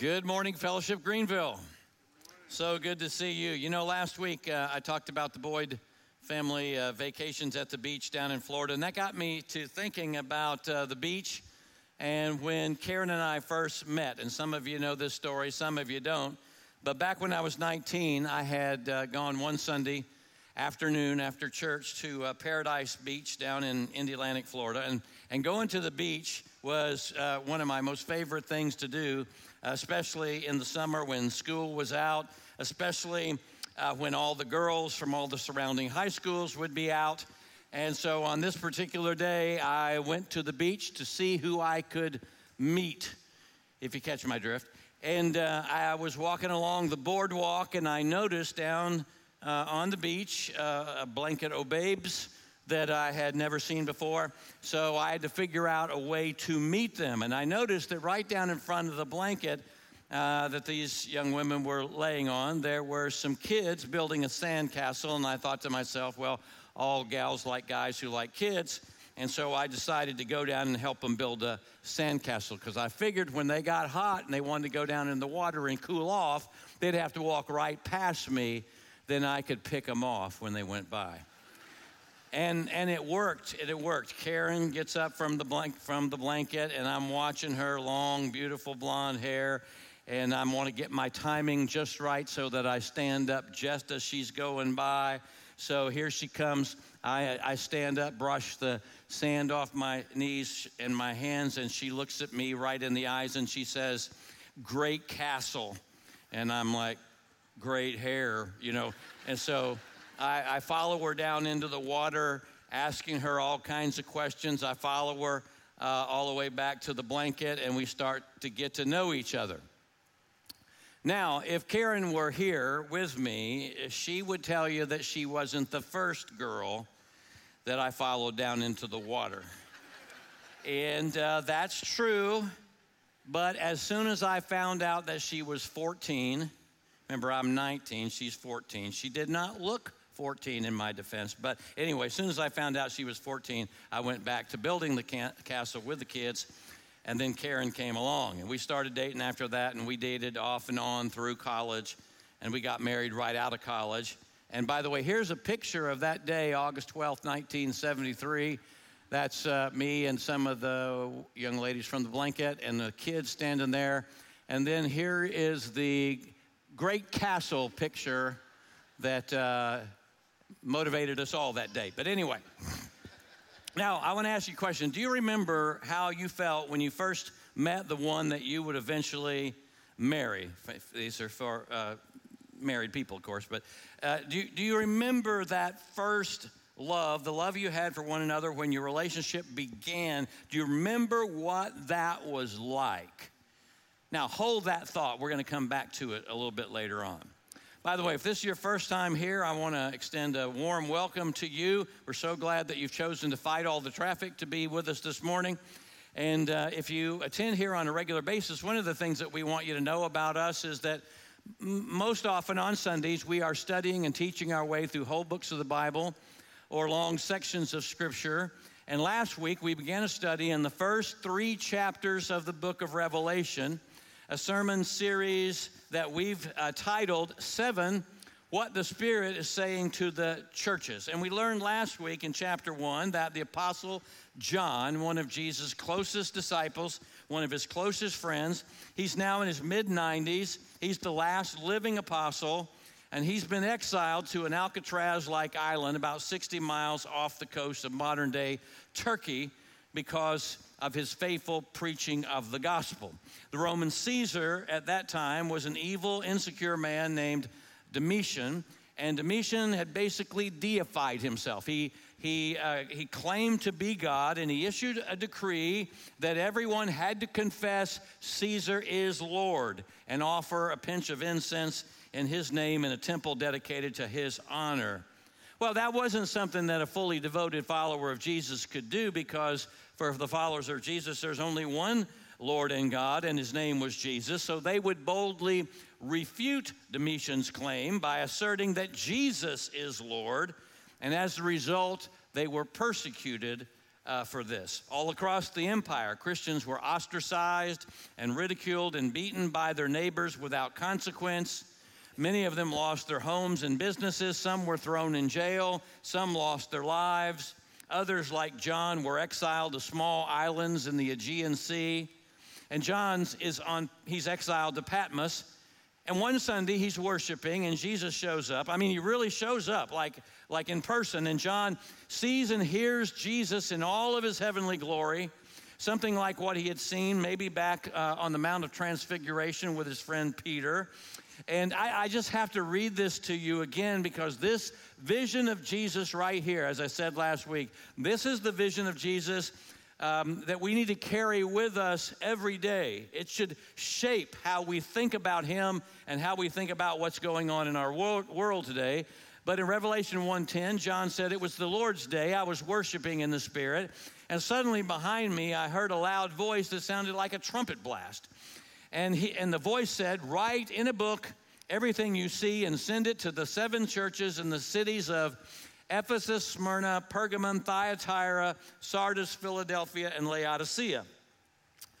Good morning, Fellowship Greenville. So good to see you. You know, last week uh, I talked about the Boyd family uh, vacations at the beach down in Florida, and that got me to thinking about uh, the beach and when Karen and I first met. And some of you know this story, some of you don't. But back when I was 19, I had uh, gone one Sunday afternoon after church to uh, Paradise Beach down in Indialantic, Florida. And, and going to the beach was uh, one of my most favorite things to do, especially in the summer when school was out, especially uh, when all the girls from all the surrounding high schools would be out. And so on this particular day, I went to the beach to see who I could meet, if you catch my drift. And uh, I was walking along the boardwalk, and I noticed down uh, on the beach, uh, a blanket o' babes that I had never seen before. So I had to figure out a way to meet them. And I noticed that right down in front of the blanket uh, that these young women were laying on, there were some kids building a sandcastle. And I thought to myself, well, all gals like guys who like kids. And so I decided to go down and help them build a sandcastle because I figured when they got hot and they wanted to go down in the water and cool off, they'd have to walk right past me then I could pick them off when they went by. And, and it worked. It, it worked. Karen gets up from the, blank, from the blanket, and I'm watching her long, beautiful blonde hair. And I want to get my timing just right so that I stand up just as she's going by. So here she comes. I, I stand up, brush the sand off my knees and my hands, and she looks at me right in the eyes and she says, Great castle. And I'm like, great hair, you know. And so I, I follow her down into the water, asking her all kinds of questions. I follow her uh, all the way back to the blanket, and we start to get to know each other. Now, if Karen were here with me, she would tell you that she wasn't the first girl that I followed down into the water. and uh, that's true, but as soon as I found out that she was 14, Remember, I'm 19, she's 14. She did not look 14 in my defense. But anyway, as soon as I found out she was 14, I went back to building the castle with the kids. And then Karen came along, and we started dating after that, and we dated off and on through college, and we got married right out of college. And by the way, here's a picture of that day, August 12th, 1973. That's uh, me and some of the young ladies from the blanket, and the kids standing there. And then here is the great castle picture that uh, motivated us all that day. But anyway, now I want to ask you a question. Do you remember how you felt when you first met the one that you would eventually marry? These are for uh, married people, of course, but uh, do, do you remember that first love, the love you had for one another when your relationship began? Do you remember what that was like? Now, hold that thought. We're going to come back to it a little bit later on. By the way, if this is your first time here, I want to extend a warm welcome to you. We're so glad that you've chosen to fight all the traffic to be with us this morning. And uh, if you attend here on a regular basis, one of the things that we want you to know about us is that m- most often on Sundays, we are studying and teaching our way through whole books of the Bible or long sections of Scripture. And last week, we began a study in the first three chapters of the book of Revelation a sermon series that we've uh, titled Seven What the Spirit is Saying to the Churches. And we learned last week in chapter one that the Apostle John, one of Jesus' closest disciples, one of his closest friends, he's now in his mid 90s. He's the last living apostle, and he's been exiled to an Alcatraz like island about 60 miles off the coast of modern day Turkey because of his faithful preaching of the gospel. The Roman Caesar at that time was an evil, insecure man named Domitian, and Domitian had basically deified himself. He, he, uh, he claimed to be God, and he issued a decree that everyone had to confess Caesar is Lord and offer a pinch of incense in his name in a temple dedicated to his honor. Well, that wasn't something that a fully devoted follower of Jesus could do because for the followers of Jesus, there's only one Lord and God, and his name was Jesus. So they would boldly refute Domitian's claim by asserting that Jesus is Lord. And as a result, they were persecuted uh, for this. All across the empire, Christians were ostracized and ridiculed and beaten by their neighbors without consequence. Many of them lost their homes and businesses. Some were thrown in jail. Some lost their lives. Others, like John, were exiled to small islands in the Aegean Sea. And John's is on, he's exiled to Patmos. And one Sunday he's worshiping and Jesus shows up. I mean, he really shows up like, like in person. And John sees and hears Jesus in all of his heavenly glory, something like what he had seen maybe back uh, on the Mount of Transfiguration with his friend Peter. And I, I, just have to read this to you again because this vision of Jesus right here, as I said last week, this is the vision of Jesus um, that we need to carry with us every day. It should shape how we think about Him and how we think about what's going on in our world, world today. But in Revelation 1:10, John said, "It was the Lord's day. I was worshiping in the Spirit, and suddenly behind me I heard a loud voice that sounded like a trumpet blast." And, he, and the voice said, Write in a book everything you see and send it to the seven churches in the cities of Ephesus, Smyrna, Pergamum, Thyatira, Sardis, Philadelphia, and Laodicea.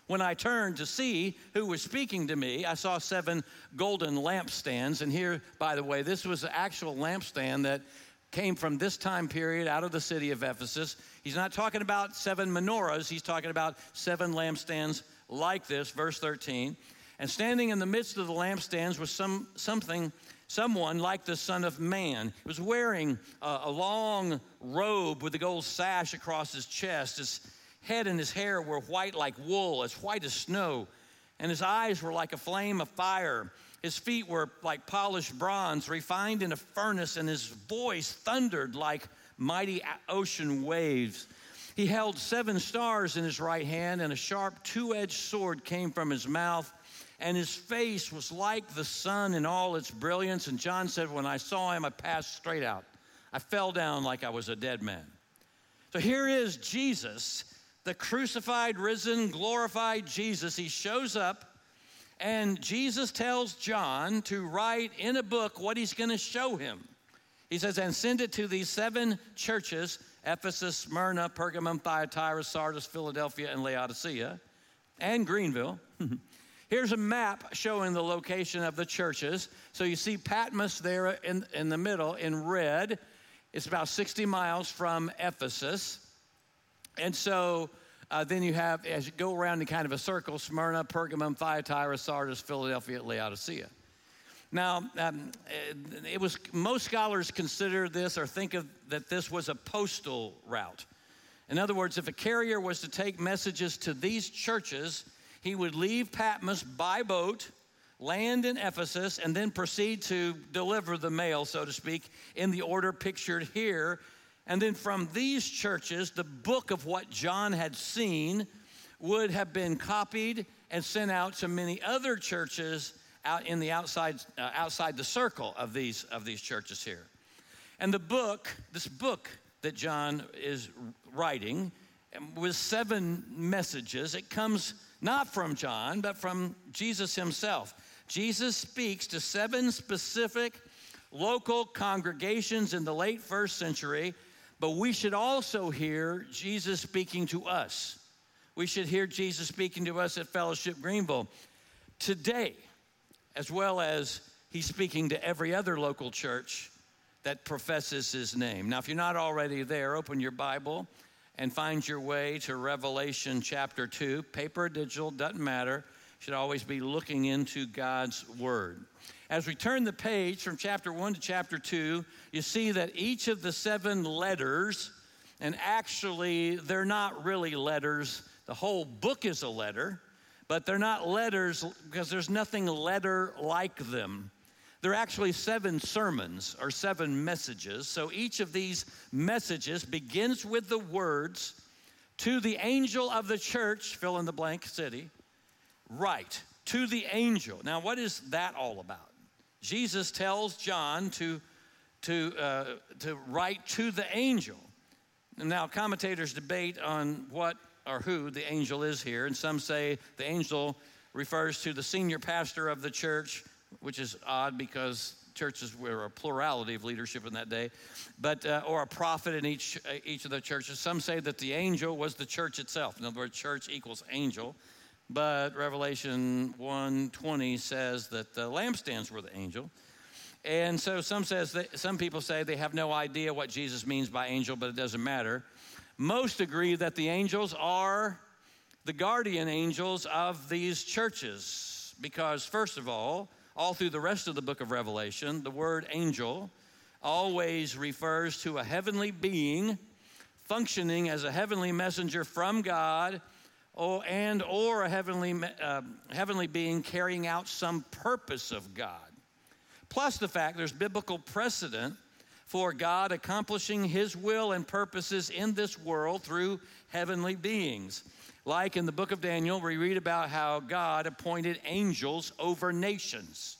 When I turned to see who was speaking to me, I saw seven golden lampstands. And here, by the way, this was the actual lampstand that came from this time period out of the city of Ephesus. He's not talking about seven menorahs, he's talking about seven lampstands like this, verse 13. And standing in the midst of the lampstands was some, something, someone like the Son of Man. He was wearing a, a long robe with a gold sash across his chest. His head and his hair were white like wool, as white as snow. And his eyes were like a flame of fire. His feet were like polished bronze, refined in a furnace, and his voice thundered like mighty ocean waves. He held seven stars in his right hand, and a sharp two edged sword came from his mouth. And his face was like the sun in all its brilliance. And John said, When I saw him, I passed straight out. I fell down like I was a dead man. So here is Jesus, the crucified, risen, glorified Jesus. He shows up, and Jesus tells John to write in a book what he's going to show him. He says, And send it to these seven churches Ephesus, Smyrna, Pergamum, Thyatira, Sardis, Philadelphia, and Laodicea, and Greenville. Here's a map showing the location of the churches. So you see Patmos there in, in the middle in red. It's about 60 miles from Ephesus. And so uh, then you have, as you go around in kind of a circle, Smyrna, Pergamum, Thyatira, Sardis, Philadelphia, Laodicea. Now, um, it was most scholars consider this or think of that this was a postal route. In other words, if a carrier was to take messages to these churches, he would leave Patmos by boat, land in Ephesus, and then proceed to deliver the mail, so to speak, in the order pictured here. And then from these churches, the book of what John had seen would have been copied and sent out to many other churches out in the outside, uh, outside the circle of these, of these churches here. And the book, this book that John is writing, with seven messages, it comes not from John, but from Jesus himself. Jesus speaks to seven specific local congregations in the late first century, but we should also hear Jesus speaking to us. We should hear Jesus speaking to us at Fellowship Greenville today as well as he's speaking to every other local church that professes his name. Now, if you're not already there, open your Bible and find your way to Revelation chapter 2. Paper or digital, doesn't matter. Should always be looking into God's Word. As we turn the page from chapter 1 to chapter 2, you see that each of the seven letters, and actually, they're not really letters, the whole book is a letter but they're not letters because there's nothing letter like them. They're actually seven sermons or seven messages. So each of these messages begins with the words to the angel of the church, fill in the blank city, write to the angel. Now, what is that all about? Jesus tells John to, to, uh, to write to the angel. Now, commentators debate on what or who the angel is here. And some say the angel refers to the senior pastor of the church, which is odd because churches were a plurality of leadership in that day, but uh, or a prophet in each uh, each of the churches. Some say that the angel was the church itself. In other words, church equals angel. But Revelation 1:20 says that the lampstands were the angel. And so some says that, some people say they have no idea what Jesus means by angel, but it doesn't matter. Most agree that the angels are the guardian angels of these churches because first of all, all through the rest of the book of Revelation, the word angel always refers to a heavenly being functioning as a heavenly messenger from God or, and or a heavenly, uh, heavenly being carrying out some purpose of God. Plus the fact there's biblical precedent for God accomplishing his will and purposes in this world through heavenly beings. Like in the book of Daniel, we read about how God appointed angels over nations.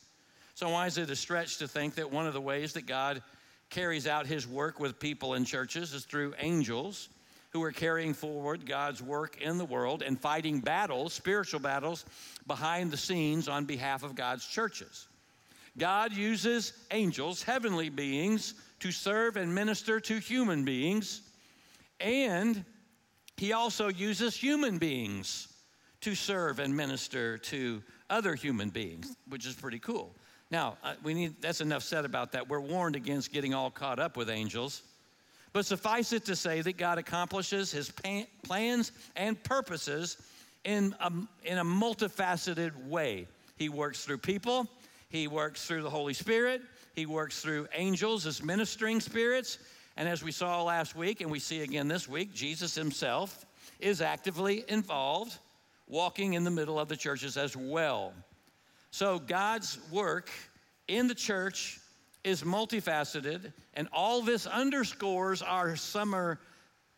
So, why is it a stretch to think that one of the ways that God carries out his work with people in churches is through angels who are carrying forward God's work in the world and fighting battles, spiritual battles, behind the scenes on behalf of God's churches? God uses angels, heavenly beings, to serve and minister to human beings, and he also uses human beings to serve and minister to other human beings, which is pretty cool. Now, uh, we need that's enough said about that. We're warned against getting all caught up with angels. But suffice it to say that God accomplishes his plans and purposes in a, in a multifaceted way. He works through people, he works through the Holy Spirit, he works through angels as ministering spirits, and as we saw last week, and we see again this week, Jesus himself is actively involved, walking in the middle of the churches as well. So God's work in the church is multifaceted, and all this underscores our summer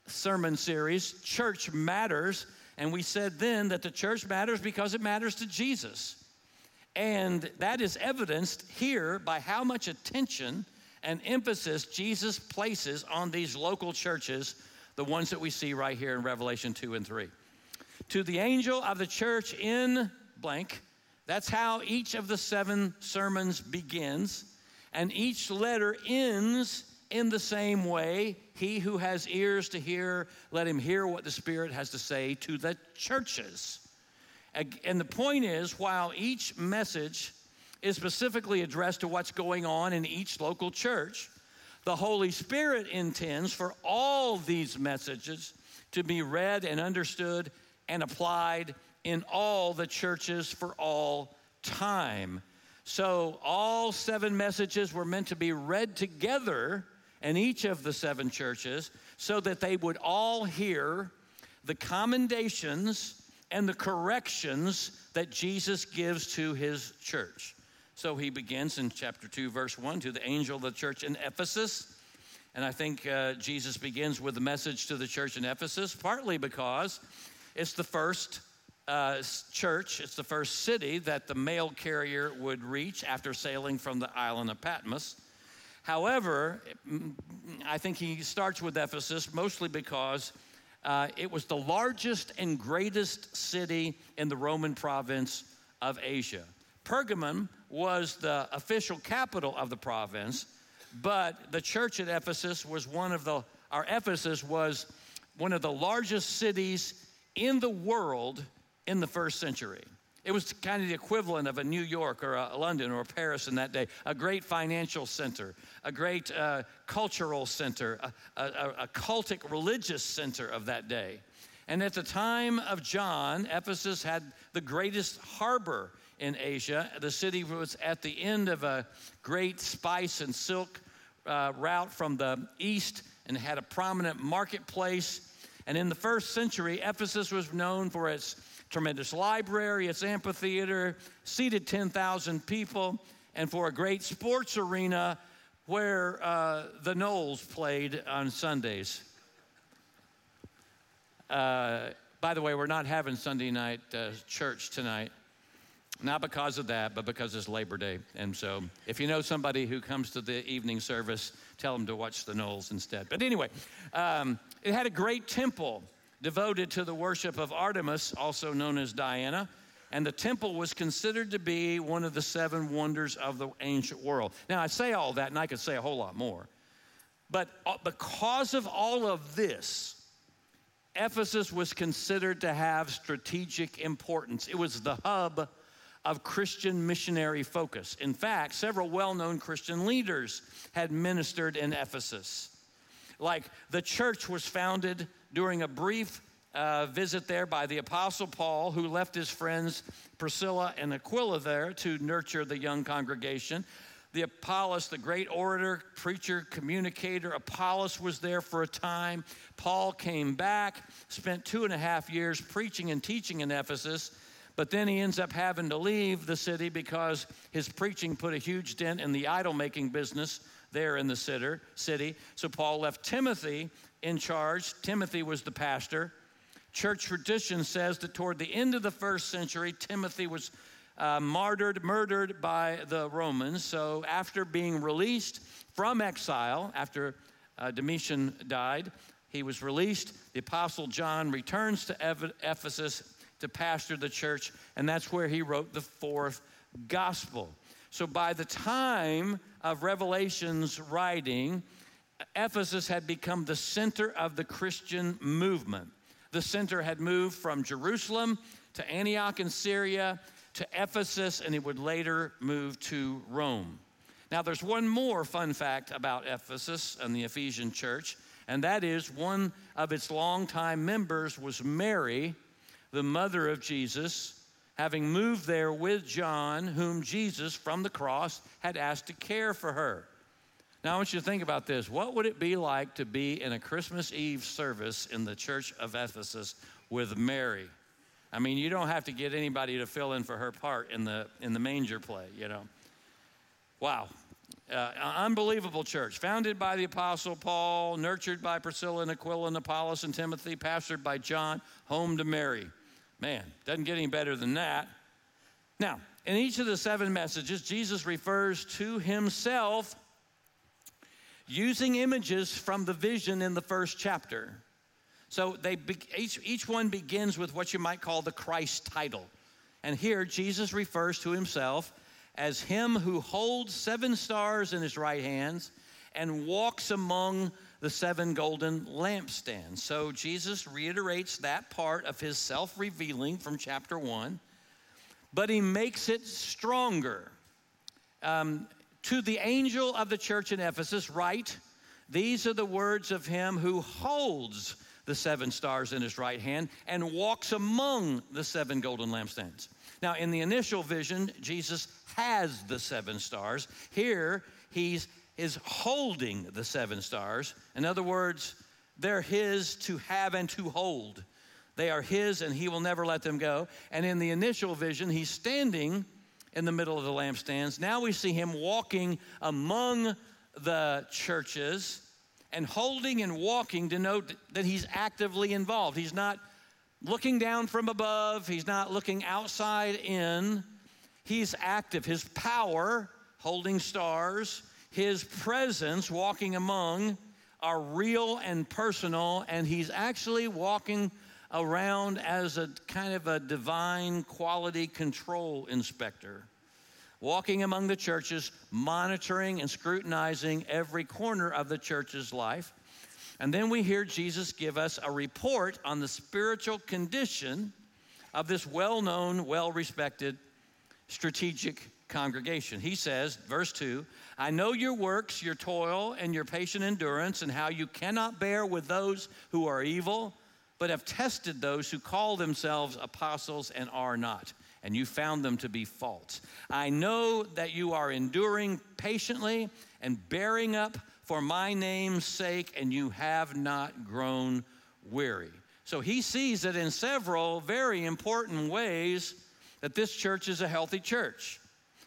sermon series, Church Matters. And we said then that the church matters because it matters to Jesus. And that is evidenced here by how much attention and emphasis Jesus places on these local churches, the ones that we see right here in Revelation 2 and 3. To the angel of the church in blank, that's how each of the seven sermons begins, and each letter ends in the same way. He who has ears to hear, let him hear what the Spirit has to say to the churches. And the point is, while each message is specifically addressed to what's going on in each local church. The Holy Spirit intends for all these messages to be read and understood and applied in all the churches for all time. So, all seven messages were meant to be read together in each of the seven churches so that they would all hear the commendations and the corrections that Jesus gives to his church. So he begins in chapter 2, verse 1 to the angel of the church in Ephesus. And I think uh, Jesus begins with the message to the church in Ephesus, partly because it's the first uh, church, it's the first city that the mail carrier would reach after sailing from the island of Patmos. However, I think he starts with Ephesus mostly because uh, it was the largest and greatest city in the Roman province of Asia. Pergamum was the official capital of the province, but the church at Ephesus was one of the, our Ephesus was one of the largest cities in the world in the first century. It was kind of the equivalent of a New York or a London or a Paris in that day, a great financial center, a great uh, cultural center, a, a, a cultic religious center of that day. And at the time of John, Ephesus had the greatest harbor in Asia. The city was at the end of a great spice and silk uh, route from the east and had a prominent marketplace. And in the first century, Ephesus was known for its tremendous library, its amphitheater, seated 10,000 people, and for a great sports arena where uh, the Noles played on Sundays. Uh, by the way, we're not having Sunday night uh, church tonight. Not because of that, but because it's Labor Day. And so if you know somebody who comes to the evening service, tell them to watch the Noles instead. But anyway, um, it had a great temple devoted to the worship of Artemis, also known as Diana. and the temple was considered to be one of the seven wonders of the ancient world. Now, I say all that, and I could say a whole lot more. But uh, because of all of this, Ephesus was considered to have strategic importance. It was the hub of Christian missionary focus. In fact, several well known Christian leaders had ministered in Ephesus. Like the church was founded during a brief uh, visit there by the Apostle Paul, who left his friends Priscilla and Aquila there to nurture the young congregation. The Apollos, the great orator, preacher, communicator, Apollos was there for a time. Paul came back, spent two and a half years preaching and teaching in Ephesus, but then he ends up having to leave the city because his preaching put a huge dent in the idol making business there in the city. So Paul left Timothy in charge. Timothy was the pastor. Church tradition says that toward the end of the first century, Timothy was uh, martyred, murdered by the Romans. So after being released from exile, after uh, Domitian died, he was released. The Apostle John returns to Ephesus to pastor the church, and that's where he wrote the fourth gospel. So by the time of Revelation's writing, Ephesus had become the center of the Christian movement. The center had moved from Jerusalem to Antioch in Syria to Ephesus, and it would later move to Rome. Now, there's one more fun fact about Ephesus and the Ephesian church, and that is one of its longtime members was Mary, the mother of Jesus, having moved there with John, whom Jesus from the cross had asked to care for her. Now, I want you to think about this. What would it be like to be in a Christmas Eve service in the church of Ephesus with Mary? I mean, you don't have to get anybody to fill in for her part in the, in the manger play, you know. Wow. Uh, unbelievable church, founded by the Apostle Paul, nurtured by Priscilla and Aquila and Apollos and Timothy, pastored by John, home to Mary. Man, doesn't get any better than that. Now, in each of the seven messages, Jesus refers to himself using images from the vision in the first chapter. So they each, each one begins with what you might call the Christ title. And here Jesus refers to himself as him who holds seven stars in his right hands and walks among the seven golden lampstands. So Jesus reiterates that part of his self revealing from chapter one, but he makes it stronger. Um, to the angel of the church in Ephesus, write, These are the words of him who holds the seven stars in his right hand and walks among the seven golden lampstands. Now, in the initial vision, Jesus has the seven stars. Here, he's is holding the seven stars. In other words, they're his to have and to hold. They are his and he will never let them go. And in the initial vision, he's standing in the middle of the lampstands. Now we see him walking among the churches and holding and walking denote that he's actively involved. He's not looking down from above, he's not looking outside in. He's active. His power, holding stars, his presence walking among are real and personal, and he's actually walking around as a kind of a divine quality control inspector, walking among the churches, monitoring and scrutinizing every corner of the church's life. And then we hear Jesus give us a report on the spiritual condition of this well known, well respected, strategic congregation. He says, verse 2 I know your works, your toil, and your patient endurance, and how you cannot bear with those who are evil, but have tested those who call themselves apostles and are not, and you found them to be false. I know that you are enduring patiently and bearing up for my name's sake, and you have not grown weary. So he sees that in several very important ways that this church is a healthy church.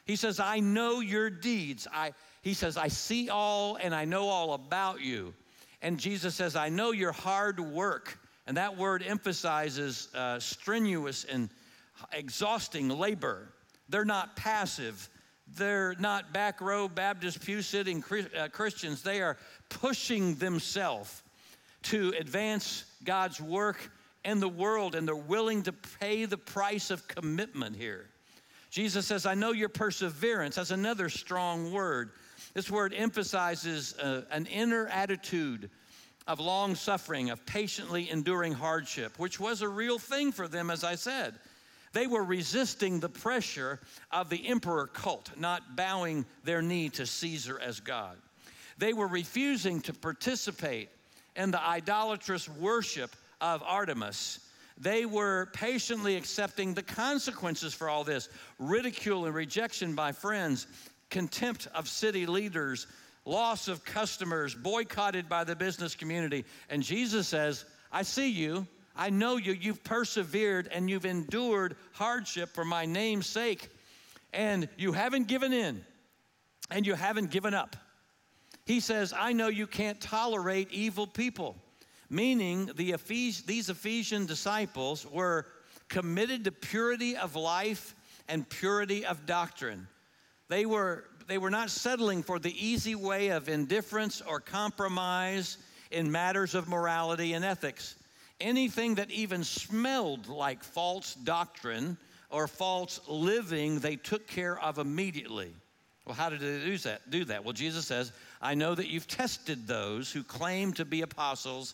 He says, I know your deeds. I, he says, I see all and I know all about you. And Jesus says, I know your hard work. And that word emphasizes uh, strenuous and exhausting labor. They're not passive. They're not back row Baptist pew sitting uh, Christians. They are pushing themselves to advance God's work in the world, and they're willing to pay the price of commitment here. Jesus says, I know your perseverance. That's another strong word. This word emphasizes uh, an inner attitude of long suffering, of patiently enduring hardship, which was a real thing for them, as I said. They were resisting the pressure of the emperor cult, not bowing their knee to Caesar as God. They were refusing to participate in the idolatrous worship of Artemis. They were patiently accepting the consequences for all this ridicule and rejection by friends, contempt of city leaders, loss of customers, boycotted by the business community. And Jesus says, I see you. I know you. You've persevered and you've endured hardship for my name's sake. And you haven't given in and you haven't given up. He says, I know you can't tolerate evil people, meaning the Ephes- these Ephesian disciples were committed to purity of life and purity of doctrine. They were, they were not settling for the easy way of indifference or compromise in matters of morality and ethics. Anything that even smelled like false doctrine or false living, they took care of immediately. Well, how did they do that? Do that? Well, Jesus says, "I know that you've tested those who claim to be apostles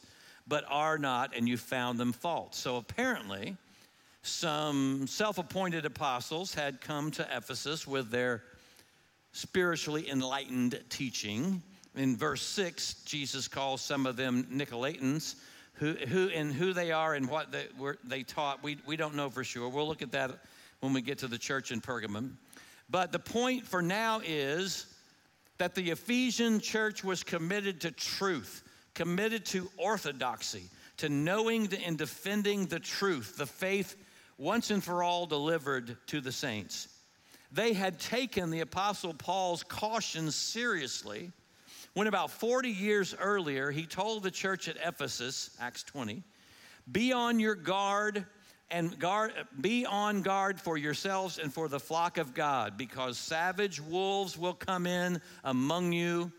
but are not, and you found them false." So apparently, some self-appointed apostles had come to Ephesus with their spiritually enlightened teaching. In verse 6, Jesus calls some of them Nicolaitans, who, who and who they are and what they, were, they taught. We, we don't know for sure. We'll look at that when we get to the church in Pergamum. But the point for now is that the Ephesian church was committed to truth, committed to orthodoxy, to knowing and defending the truth, the faith once and for all delivered to the saints. They had taken the Apostle Paul's caution seriously when about 40 years earlier he told the church at Ephesus, Acts 20, be on your guard and guard, be on guard for yourselves and for the flock of God, because savage wolves will come in among you,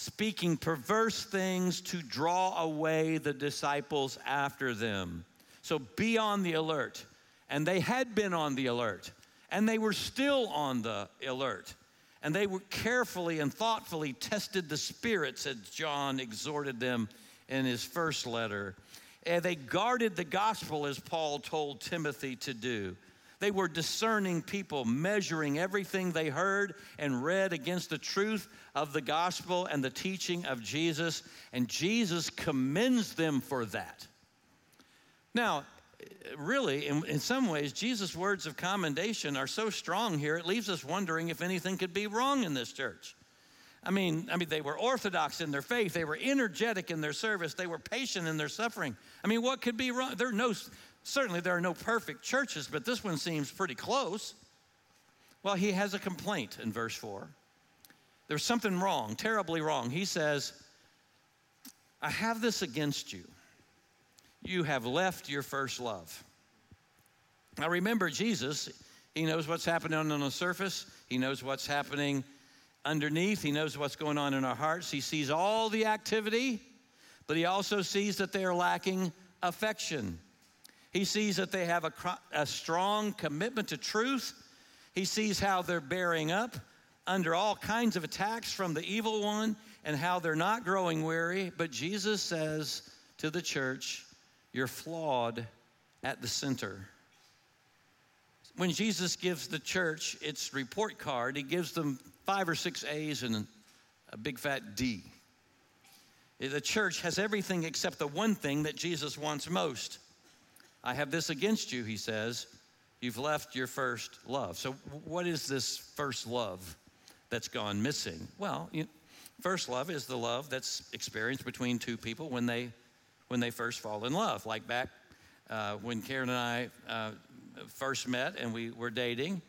speaking perverse things to draw away the disciples after them. So be on the alert. And they had been on the alert, and they were still on the alert. And they were carefully and thoughtfully tested the spirits, as John exhorted them in his first letter. And they guarded the gospel as Paul told Timothy to do. They were discerning people, measuring everything they heard and read against the truth of the gospel and the teaching of Jesus. And Jesus commends them for that. Now, really, in, in some ways, Jesus' words of commendation are so strong here, it leaves us wondering if anything could be wrong in this church. I mean, I mean, they were orthodox in their faith. They were energetic in their service. They were patient in their suffering. I mean, what could be wrong? There are no, certainly there are no perfect churches, but this one seems pretty close. Well, he has a complaint in verse 4. There's something wrong, terribly wrong. He says, I have this against you you have left your first love. Now remember, Jesus, He knows what's happening on the surface, He knows what's happening underneath, He knows what's going on in our hearts. He sees all the activity, but He also sees that they are lacking affection. He sees that they have a, a strong commitment to truth. He sees how they're bearing up under all kinds of attacks from the evil one and how they're not growing weary. But Jesus says to the church, you're flawed at the center. When Jesus gives the church its report card, he gives them five or six A's and a big fat D. The church has everything except the one thing that Jesus wants most. I have this against you, he says. You've left your first love. So, what is this first love that's gone missing? Well, you, first love is the love that's experienced between two people when they when they first fall in love. Like back uh, when Karen and I uh, first met and we were dating.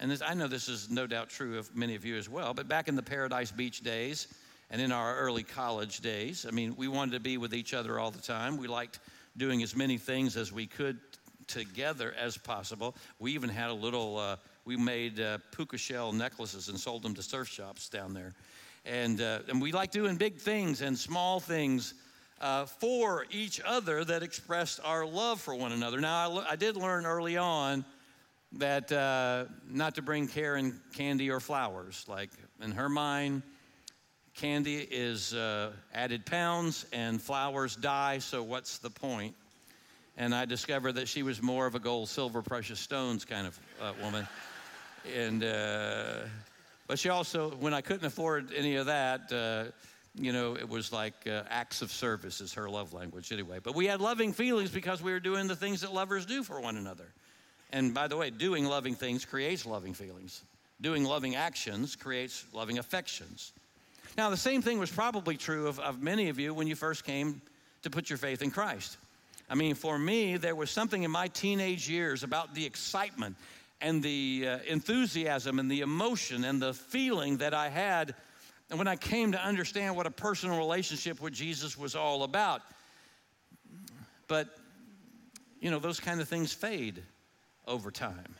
And this, I know this is no doubt true of many of you as well, but back in the Paradise Beach days and in our early college days, I mean, we wanted to be with each other all the time. We liked doing as many things as we could together as possible. We even had a little, uh, we made uh, puka shell necklaces and sold them to surf shops down there. And, uh, and we like doing big things and small things uh, for each other that expressed our love for one another. Now, I, I did learn early on that uh, not to bring Karen candy or flowers. Like in her mind, candy is uh, added pounds and flowers die, so what's the point? And I discovered that she was more of a gold, silver, precious stones kind of uh, woman. And, uh, but she also, when I couldn't afford any of that, uh, you know, it was like uh, acts of service is her love language anyway. But we had loving feelings because we were doing the things that lovers do for one another. And by the way, doing loving things creates loving feelings. Doing loving actions creates loving affections. Now, the same thing was probably true of, of many of you when you first came to put your faith in Christ. I mean, for me, there was something in my teenage years about the excitement and the uh, enthusiasm and the emotion and the feeling that I had when I came to understand what a personal relationship with Jesus was all about. But, you know, those kind of things fade over time.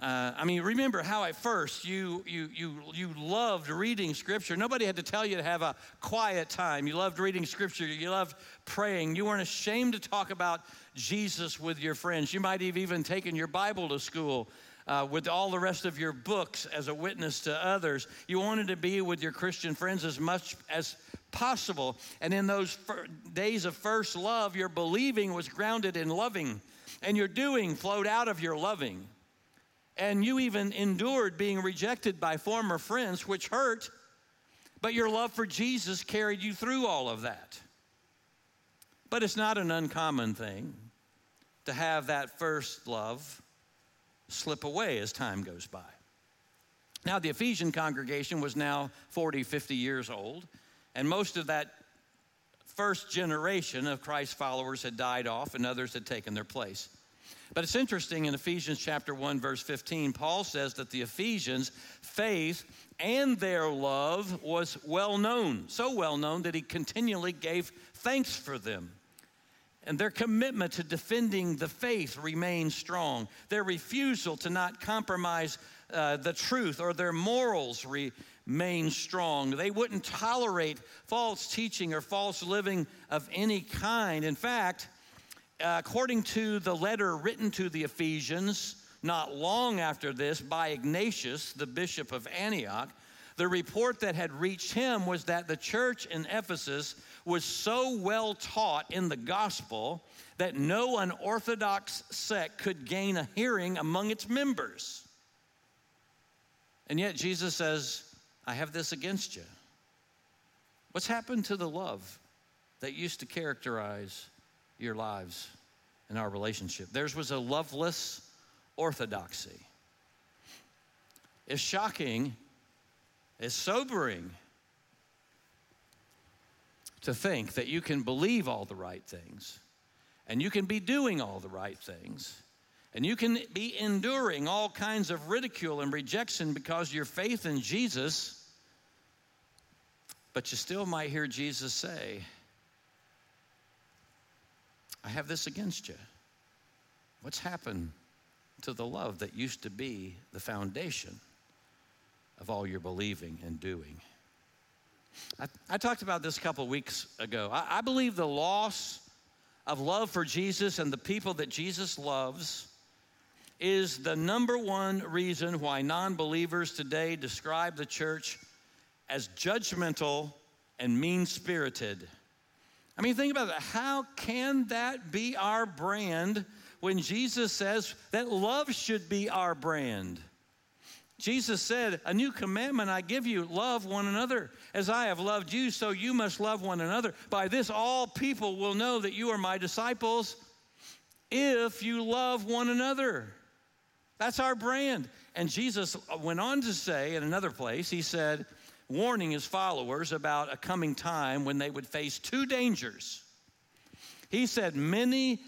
Uh, I mean, remember how at first you, you, you, you loved reading Scripture. Nobody had to tell you to have a quiet time. You loved reading Scripture. You loved praying. You weren't ashamed to talk about Jesus with your friends. You might have even taken your Bible to school uh, with all the rest of your books as a witness to others. You wanted to be with your Christian friends as much as possible. And in those fir- days of first love, your believing was grounded in loving, and your doing flowed out of your loving. And you even endured being rejected by former friends, which hurt, but your love for Jesus carried you through all of that. But it's not an uncommon thing to have that first love slip away as time goes by. Now, the Ephesian congregation was now 40, 50 years old, and most of that first generation of Christ followers had died off and others had taken their place. But it's interesting in Ephesians chapter 1 verse 15 Paul says that the Ephesians faith and their love was well known so well known that he continually gave thanks for them and their commitment to defending the faith remained strong. Their refusal to not compromise uh, the truth or their morals remained strong. They wouldn't tolerate false teaching or false living of any kind. In fact, according to the letter written to the Ephesians, not long after this by Ignatius, the bishop of Antioch, the report that had reached him was that the church in Ephesus was so well taught in the gospel that no unorthodox sect could gain a hearing among its members. And yet Jesus says, I have this against you. What's happened to the love that used to characterize your lives and our relationship? Theirs was a loveless orthodoxy. It's shocking, it's sobering to think that you can believe all the right things and you can be doing all the right things and you can be enduring all kinds of ridicule and rejection because your faith in Jesus, but you still might hear Jesus say, I have this against you. What's happened to the love that used to be the foundation of all your believing and doing? I, I talked about this a couple weeks ago. I, I believe the loss of love for Jesus and the people that Jesus loves is the number one reason why non believers today describe the church as judgmental and mean spirited. I mean, think about that. How can that be our brand when Jesus says that love should be our brand? Jesus said, A new commandment I give you love one another. As I have loved you, so you must love one another. By this, all people will know that you are my disciples if you love one another. That's our brand. And Jesus went on to say in another place, He said, warning His followers about a coming time when they would face two dangers. He said, Many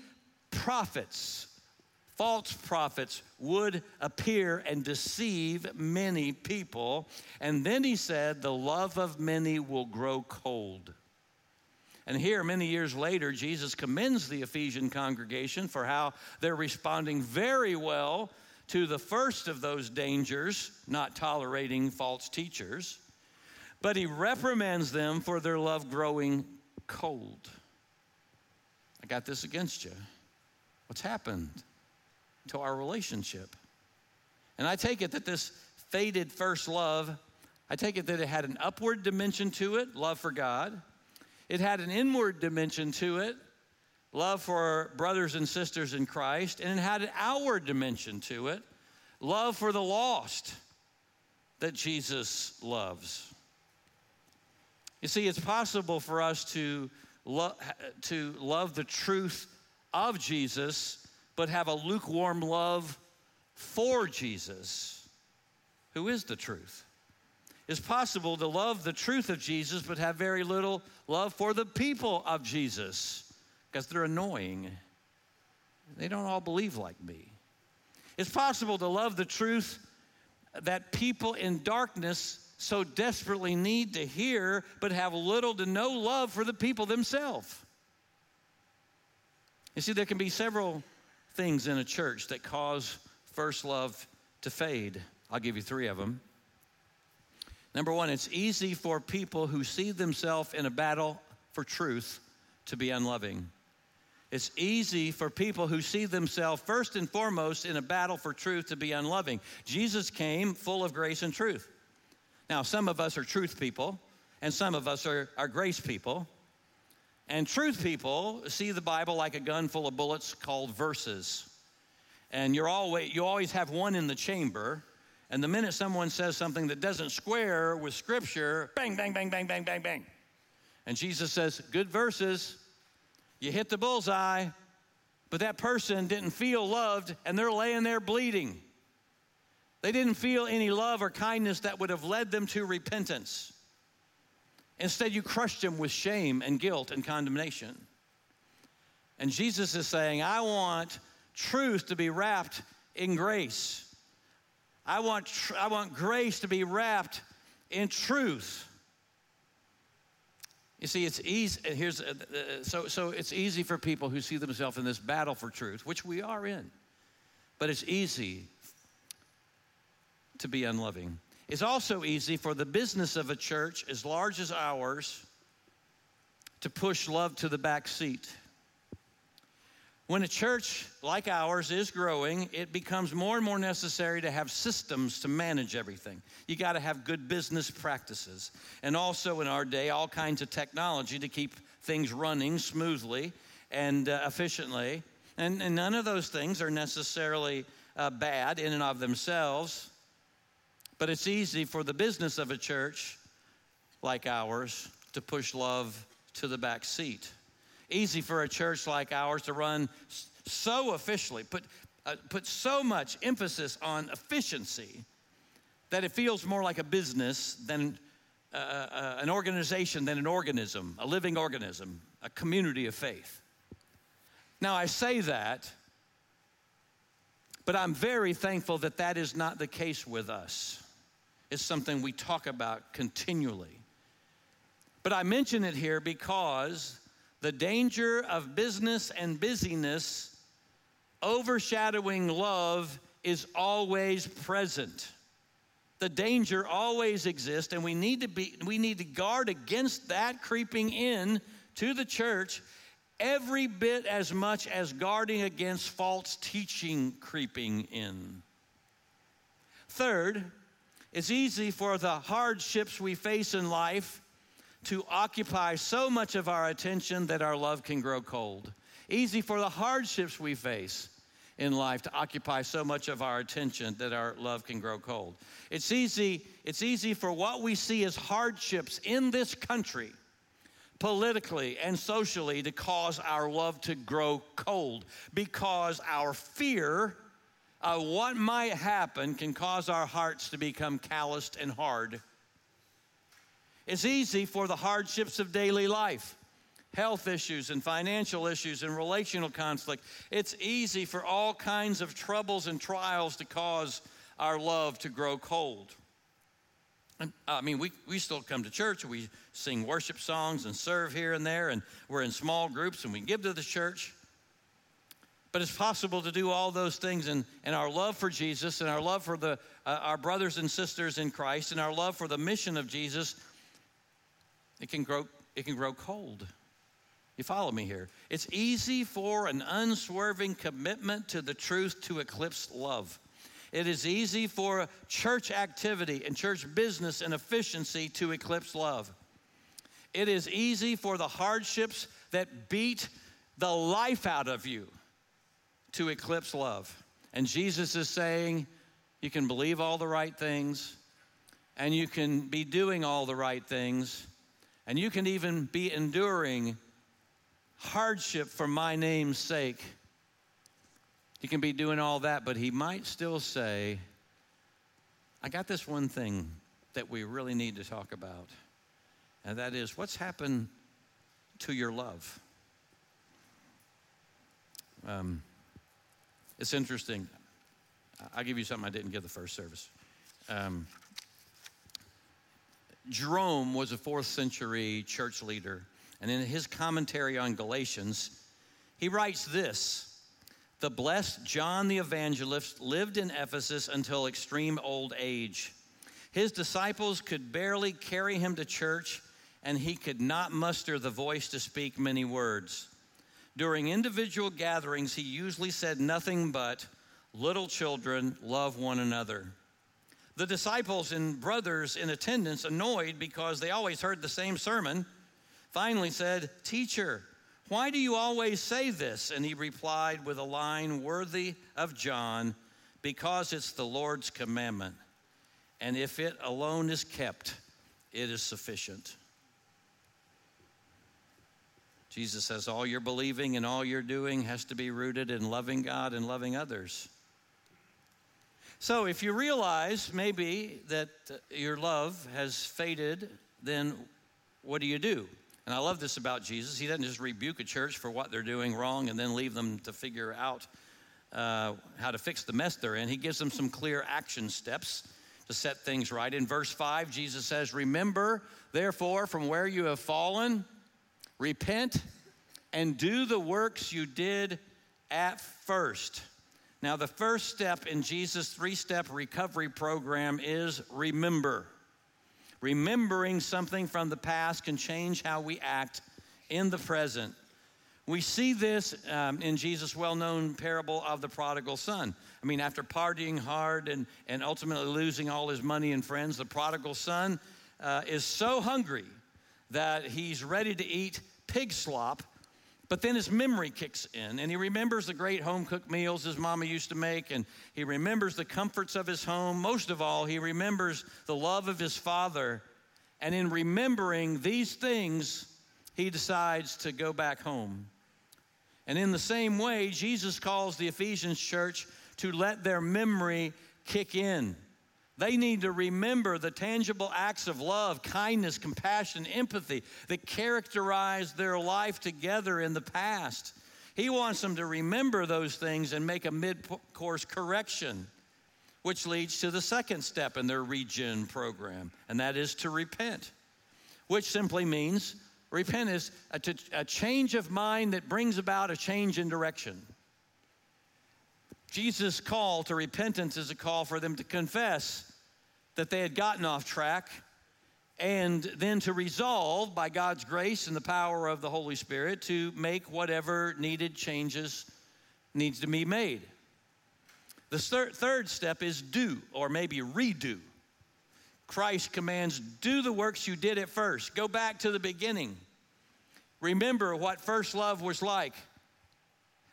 prophets false prophets would appear and deceive many people. And then he said, The love of many will grow cold. And here, many years later, Jesus commends the Ephesian congregation for how they're responding very well to the first of those dangers, not tolerating false teachers. But he reprimands them for their love growing cold. I got this against you. What's happened to our relationship? And I take it that this faded first love, I take it that it had an upward dimension to it, love for God. It had an inward dimension to it, love for brothers and sisters in Christ. And it had an outward dimension to it, love for the lost that Jesus loves. You see, it's possible for us to, lo- to love the truth of Jesus, but have a lukewarm love for Jesus, who is the truth. It's possible to love the truth of Jesus, but have very little love for the people of Jesus because they're annoying. They don't all believe like me. It's possible to love the truth that people in darkness so desperately need to hear, but have little to no love for the people themselves. You see, there can be several things in a church that cause first love to fade. I'll give you three of them. Number one, it's easy for people who see themselves in a battle for truth to be unloving. It's easy for people who see themselves first and foremost in a battle for truth to be unloving. Jesus came full of grace and truth. Now, some of us are truth people, and some of us are, are grace people. And truth people see the Bible like a gun full of bullets called verses. And you're always, you always have one in the chamber. And the minute someone says something that doesn't square with Scripture, bang, bang, bang, bang, bang, bang, bang. And Jesus says, Good verses. You hit the bullseye, but that person didn't feel loved and they're laying there bleeding. They didn't feel any love or kindness that would have led them to repentance. Instead, you crushed them with shame and guilt and condemnation. And Jesus is saying, I want truth to be wrapped in grace. I want, tr- I want grace to be wrapped in truth. You see, it's easy. Here's uh, uh, so so. It's easy for people who see themselves in this battle for truth, which we are in. But it's easy to be unloving. It's also easy for the business of a church as large as ours to push love to the back seat. When a church like ours is growing, it becomes more and more necessary to have systems to manage everything. You got to have good business practices. And also in our day, all kinds of technology to keep things running smoothly and uh, efficiently. And, and, none of those things are necessarily uh, bad in and of themselves. But it's easy for the business of a church like ours to push love to the back seat. Easy for a church like ours to run so officially, put, uh, put so much emphasis on efficiency that it feels more like a business than uh, uh, an organization than an organism, a living organism, a community of faith. Now, I say that, but I'm very thankful that that is not the case with us is something we talk about continually. But I mention it here because the danger of business and busyness overshadowing love is always present. The danger always exists, and we need to be we need to guard against that creeping in to the church every bit as much as guarding against false teaching creeping in. Third, it's easy for the hardships we face in life to occupy so much of our attention that our love can grow cold. Easy for the hardships we face in life to occupy so much of our attention that our love can grow cold. It's easy, it's easy for what we see as hardships in this country politically and socially to cause our love to grow cold because our fear uh, what might happen can cause our hearts to become calloused and hard. It's easy for the hardships of daily life, health issues and financial issues and relational conflict. It's easy for all kinds of troubles and trials to cause our love to grow cold. And, I mean, we, we still come to church, we sing worship songs and serve here and there, and we're in small groups and we give to the church. But it's possible to do all those things, and, and our love for Jesus, and our love for the, uh, our brothers and sisters in Christ, and our love for the mission of Jesus, it can grow, it can grow cold. You follow me here? It's easy for an unswerving commitment to the truth to eclipse love. It is easy for church activity and church business and efficiency to eclipse love. It is easy for the hardships that beat the life out of you to eclipse love. And Jesus is saying, you can believe all the right things, and you can be doing all the right things, and you can even be enduring hardship for my name's sake. You can be doing all that, but he might still say, I got this one thing that we really need to talk about, and that is what's happened to your love? Um, it's interesting. I'll give you something I didn't give the first service. Um, Jerome was a fourth century church leader, and in his commentary on Galatians, he writes this The blessed John the Evangelist lived in Ephesus until extreme old age. His disciples could barely carry him to church, and he could not muster the voice to speak many words. During individual gatherings, he usually said nothing but, Little children, love one another. The disciples and brothers in attendance, annoyed because they always heard the same sermon, finally said, Teacher, why do you always say this? And he replied with a line worthy of John, Because it's the Lord's commandment. And if it alone is kept, it is sufficient. Jesus says, All your believing and all you're doing has to be rooted in loving God and loving others. So, if you realize maybe that your love has faded, then what do you do? And I love this about Jesus. He doesn't just rebuke a church for what they're doing wrong and then leave them to figure out uh, how to fix the mess they're in. He gives them some clear action steps to set things right. In verse 5, Jesus says, Remember, therefore, from where you have fallen, repent and do the works you did at first. Now, the first step in Jesus' three step recovery program is remember. Remembering something from the past can change how we act in the present. We see this um, in Jesus' well known parable of the prodigal son. I mean, after partying hard and, and ultimately losing all his money and friends, the prodigal son uh, is so hungry that he's ready to eat pig slop but then his memory kicks in, and he remembers the great home cooked meals his mama used to make, and he remembers the comforts of his home. Most of all, he remembers the love of his father. And in remembering these things, he decides to go back home. And in the same way, Jesus calls the Ephesians church to let their memory kick in. They need to remember the tangible acts of love, kindness, compassion, empathy that characterized their life together in the past. He wants them to remember those things and make a mid course correction, which leads to the second step in their regen program, and that is to repent, which simply means repent is a, a change of mind that brings about a change in direction. Jesus' call to repentance is a call for them to confess that they had gotten off track and then to resolve by God's grace and the power of the Holy Spirit to make whatever needed changes needs to be made. The thir- third step is do or maybe redo. Christ commands do the works you did at first. Go back to the beginning. Remember what first love was like.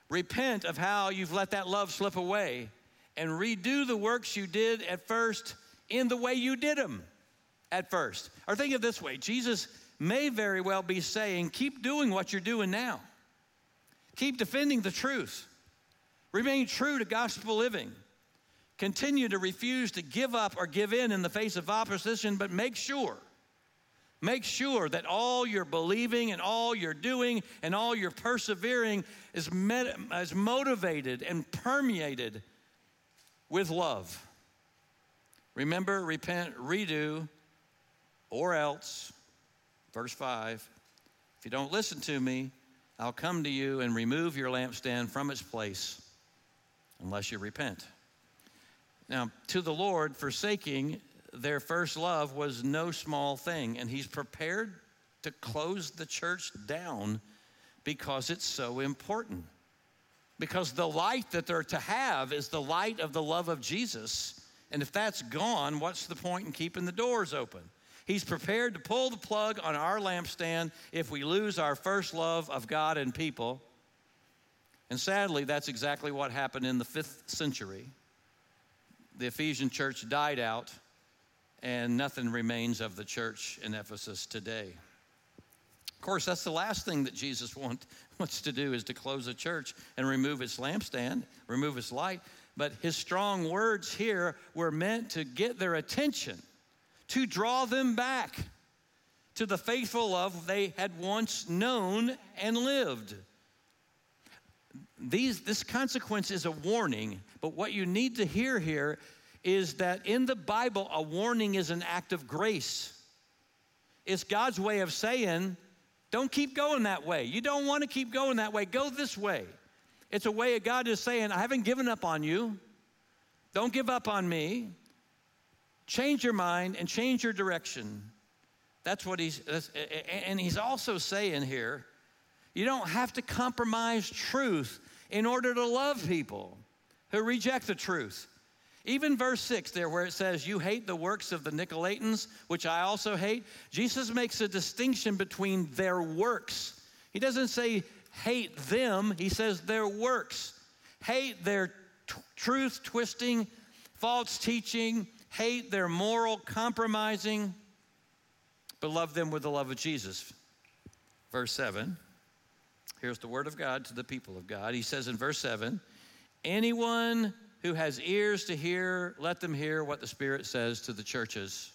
Repent of how you've let that love slip away and redo the works you did at first in the way you did them at first. Or think of this way Jesus may very well be saying, keep doing what you're doing now, keep defending the truth, remain true to gospel living. Continue to refuse to give up or give in in the face of opposition, but make sure Make sure that all your believing and all your doing and all your persevering is, met, is motivated and permeated with love. Remember, repent, redo, or else, verse 5, if you don't listen to me, I'll come to you and remove your lampstand from its place unless you repent. Now, to the Lord, forsaking their first love was no small thing, and He's prepared to close the church down Because it's so important. Because the light that they're to have is the light of the love of Jesus. And if that's gone, what's the point in keeping the doors open? He's prepared to pull the plug on our lampstand if we lose our first love of God and people. And sadly, that's exactly what happened in the fifth century. The Ephesian church died out, and nothing remains of the church in Ephesus today. Of course, that's the last thing that Jesus want, wants to do is to close a church and remove its lampstand, remove its light. But his strong words here were meant to get their attention, to draw them back to the faithful love they had once known and lived. These, this consequence is a warning, but what you need to hear here is that in the Bible, a warning is an act of grace. It's God's way of saying, don't keep going that way. You don't want to keep going that way. Go this way. It's a way of God is saying, I haven't given up on you. Don't give up on me. Change your mind and change your direction. That's what he's, and he's also saying here, you don't have to compromise truth in order to love people who reject the truth. Even verse 6 there, where it says, You hate the works of the Nicolaitans, which I also hate, Jesus makes a distinction between their works. He doesn't say hate them, he says their works. Hate their t- truth twisting, false teaching, hate their moral compromising, but love them with the love of Jesus. Verse 7. Here's the word of God to the people of God. He says in verse 7 Anyone who has ears to hear, let them hear what the Spirit says to the churches.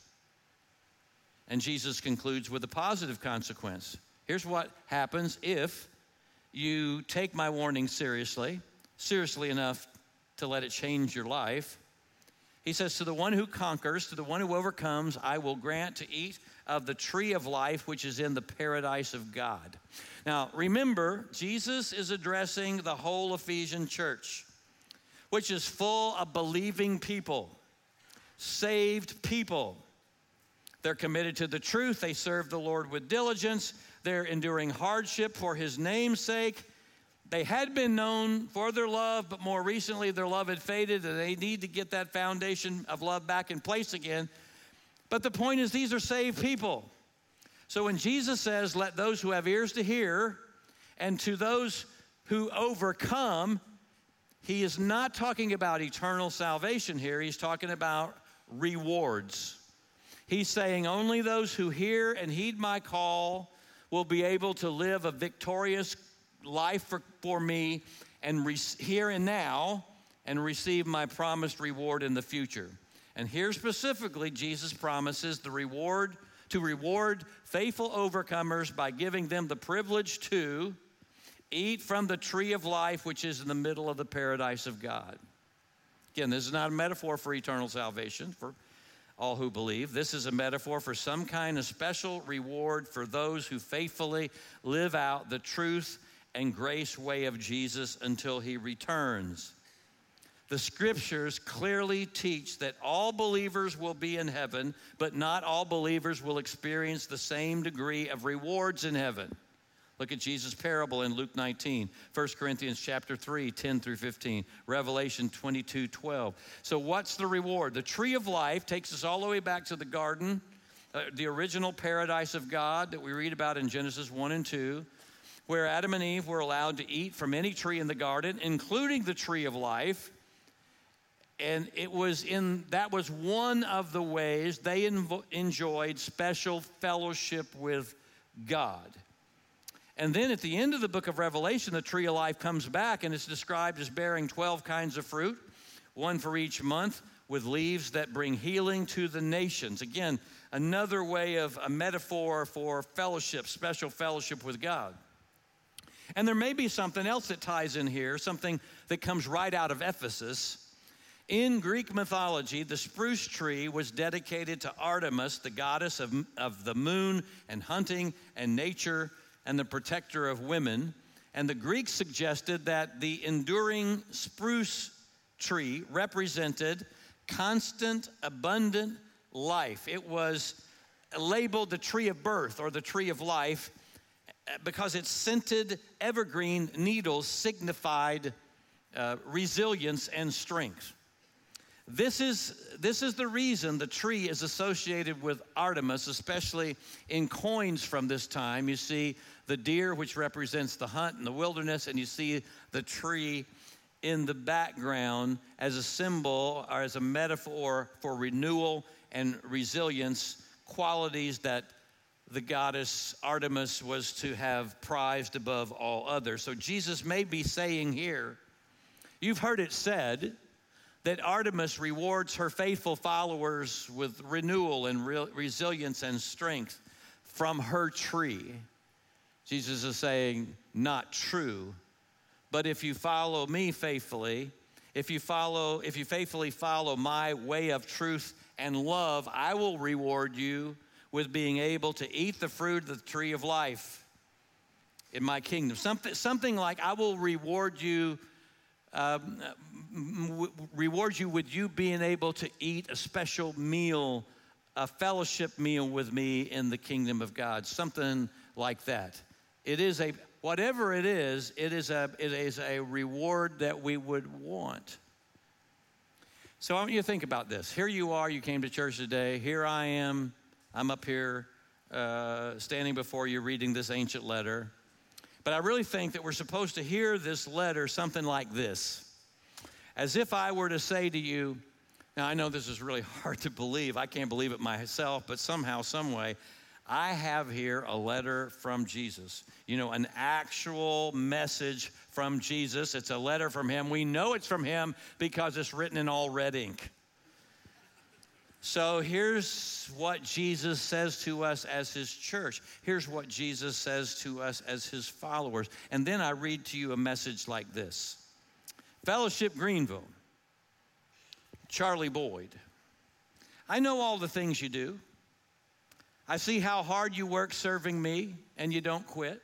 And Jesus concludes with a positive consequence. Here's what happens if you take my warning seriously, seriously enough to let it change your life. He says, To the one who conquers, to the one who overcomes, I will grant to eat of the tree of life which is in the paradise of God. Now, remember, Jesus is addressing the whole Ephesian church which is full of believing people, saved people. They're committed to the truth. They serve the Lord with diligence. They're enduring hardship for his name's sake. They had been known for their love, but more recently their love had faded, and they need to get that foundation of love back in place again. But the point is, these are saved people. So when Jesus says, Let those who have ears to hear, and to those who overcome, he is not talking about eternal salvation here, he's talking about rewards. He's saying only those who hear and heed my call will be able to live a victorious life for, for me and re- here and now and receive my promised reward in the future. And here specifically, Jesus promises the reward to reward faithful overcomers by giving them the privilege to Eat from the tree of life, which is in the middle of the paradise of God. Again, this is not a metaphor for eternal salvation for all who believe. This is a metaphor for some kind of special reward for those who faithfully live out the truth and grace way of Jesus until he returns. The scriptures clearly teach that all believers will be in heaven, but not all believers will experience the same degree of rewards in heaven. Look at Jesus' parable in Luke 19, 1 Corinthians chapter 3, 10 through 15, Revelation 22, 12. So, what's the reward? The tree of life takes us all the way back to the garden, uh, the original paradise of God that we read about in Genesis 1 and 2, where Adam and Eve were allowed to eat from any tree in the garden, including the tree of life. And it was in that was one of the ways they enjoyed special fellowship with God. And then at the end of the book of Revelation, the tree of life comes back and it's described as bearing 12 kinds of fruit, one for each month, with leaves that bring healing to the nations. Again, another way of a metaphor for fellowship, special fellowship with God. And there may be something else that ties in here, something that comes right out of Ephesus. In Greek mythology, the spruce tree was dedicated to Artemis, the goddess of, of the moon and hunting and nature and the protector of women. And the Greeks suggested that the enduring spruce tree represented constant, abundant life. It was labeled the tree of birth or the tree of life because its scented evergreen needles signified uh, resilience and strength. This is, this is the reason the tree is associated with Artemis, especially in coins from this time. You see the deer, which represents the hunt in the wilderness, and you see the tree in the background as a symbol or as a metaphor for renewal and resilience, qualities that the goddess Artemis was to have prized above all others. So Jesus may be saying here, you've heard it said that Artemis rewards her faithful followers with renewal and re- resilience and strength from her tree. Jesus is saying, not true. But if you follow me faithfully, if you follow, if you faithfully follow my way of truth and love, I will reward you with being able to eat the fruit of the tree of life in my kingdom. Something, something like I will reward you, um, w- reward you with you being able to eat a special meal, a fellowship meal with me in the kingdom of God. Something like that. It is a whatever it is, it is a it is a reward that we would want. So I want you to think about this. Here you are, you came to church today. Here I am, I'm up here uh, standing before you reading this ancient letter. But I really think that we're supposed to hear this letter something like this as if I were to say to you, now I know this is really hard to believe. I can't believe it myself, but somehow, some way, I have here a letter from Jesus. You know, an actual message from Jesus. It's a letter from him. We know it's from him because it's written in all red ink. So here's what Jesus says to us as his church. Here's what Jesus says to us as his followers. And then I read to you a message like this Fellowship Greenville, Charlie Boyd. I know all the things you do. I see how hard you work serving me and you don't quit.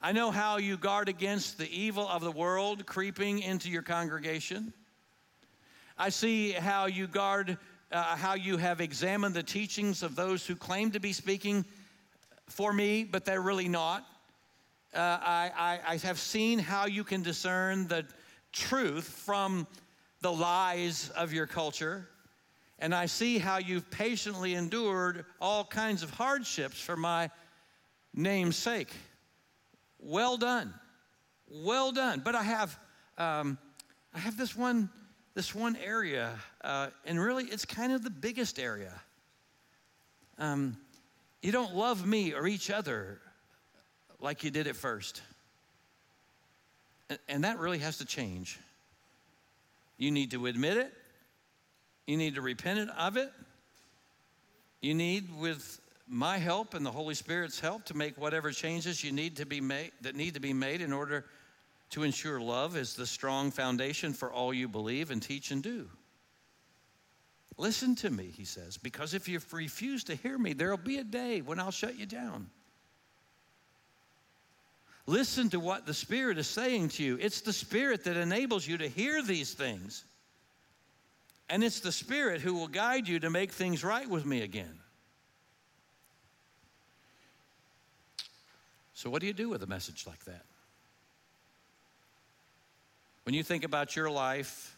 I know how you guard against the evil of the world creeping into your congregation. I see how you guard, uh, how you have examined the teachings of those who claim to be speaking for me, but they're really not. Uh, I, I, I have seen how you can discern the truth from the lies of your culture. And I see how you've patiently endured all kinds of hardships for my name's sake. Well done. Well done. But I have, um, I have this one, this one area, uh, and really it's kind of the biggest area. Um, you don't love me or each other like you did at first. And that really has to change. You need to admit it. You need to repent of it. You need, with my help and the Holy Spirit's help, to make whatever changes you need to be made that need to be made in order to ensure love is the strong foundation for all you believe and teach and do. Listen to me, he says, because if you refuse to hear me, there'll be a day when I'll shut you down. Listen to what the Spirit is saying to you. It's the Spirit that enables you to hear these things. And it's the Spirit who will guide you to make things right with me again. So, what do you do with a message like that? When you think about your life,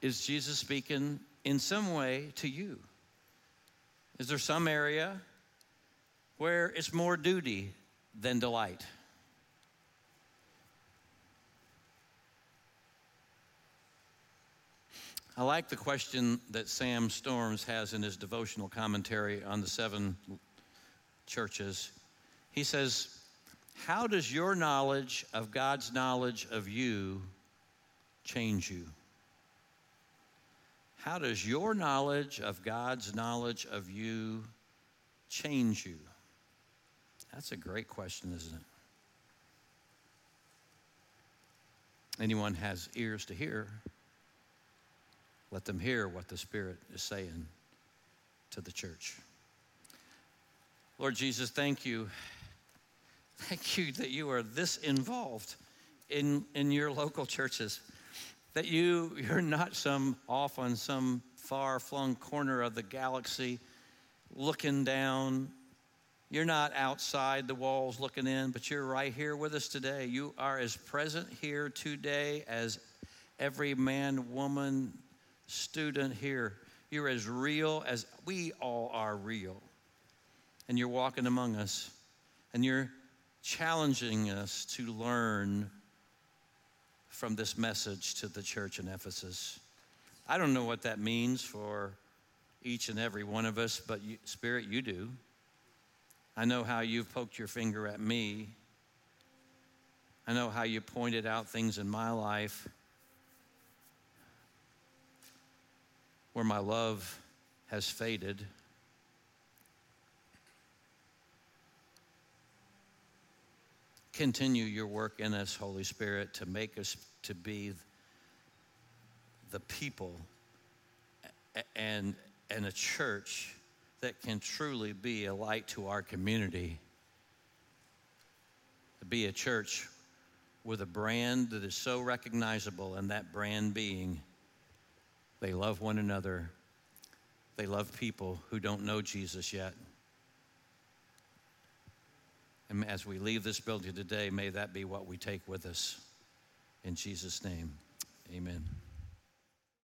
is Jesus speaking in some way to you? Is there some area where it's more duty than delight. I like the question that Sam Storms has in his devotional commentary on the seven churches. He says, How does your knowledge of God's knowledge of you change you? How does your knowledge of God's knowledge of you change you? That's a great question, isn't it? Anyone has ears to hear, let them hear what the Spirit is saying to the church. Lord Jesus, thank you. Thank you that you are this involved in, in your local churches. That you, you're not some off on some far flung corner of the galaxy looking down. You're not outside the walls looking in, but you're right here with us today. You are as present here today as every man, woman, student here. You're as real as we all are real. And you're walking among us, and you're challenging us to learn from this message to the church in Ephesus. I don't know what that means for each and every one of us, but you, Spirit, you do. I know how you've poked your finger at me. I know how you pointed out things in my life where my love has faded. Continue your work in us, Holy Spirit, to make us to be the people and, and a church that can truly be a light to our community. To be a church with a brand that is so recognizable, and that brand being they love one another, they love people who don't know Jesus yet. And as we leave this building today, may that be what we take with us. In Jesus' name, amen.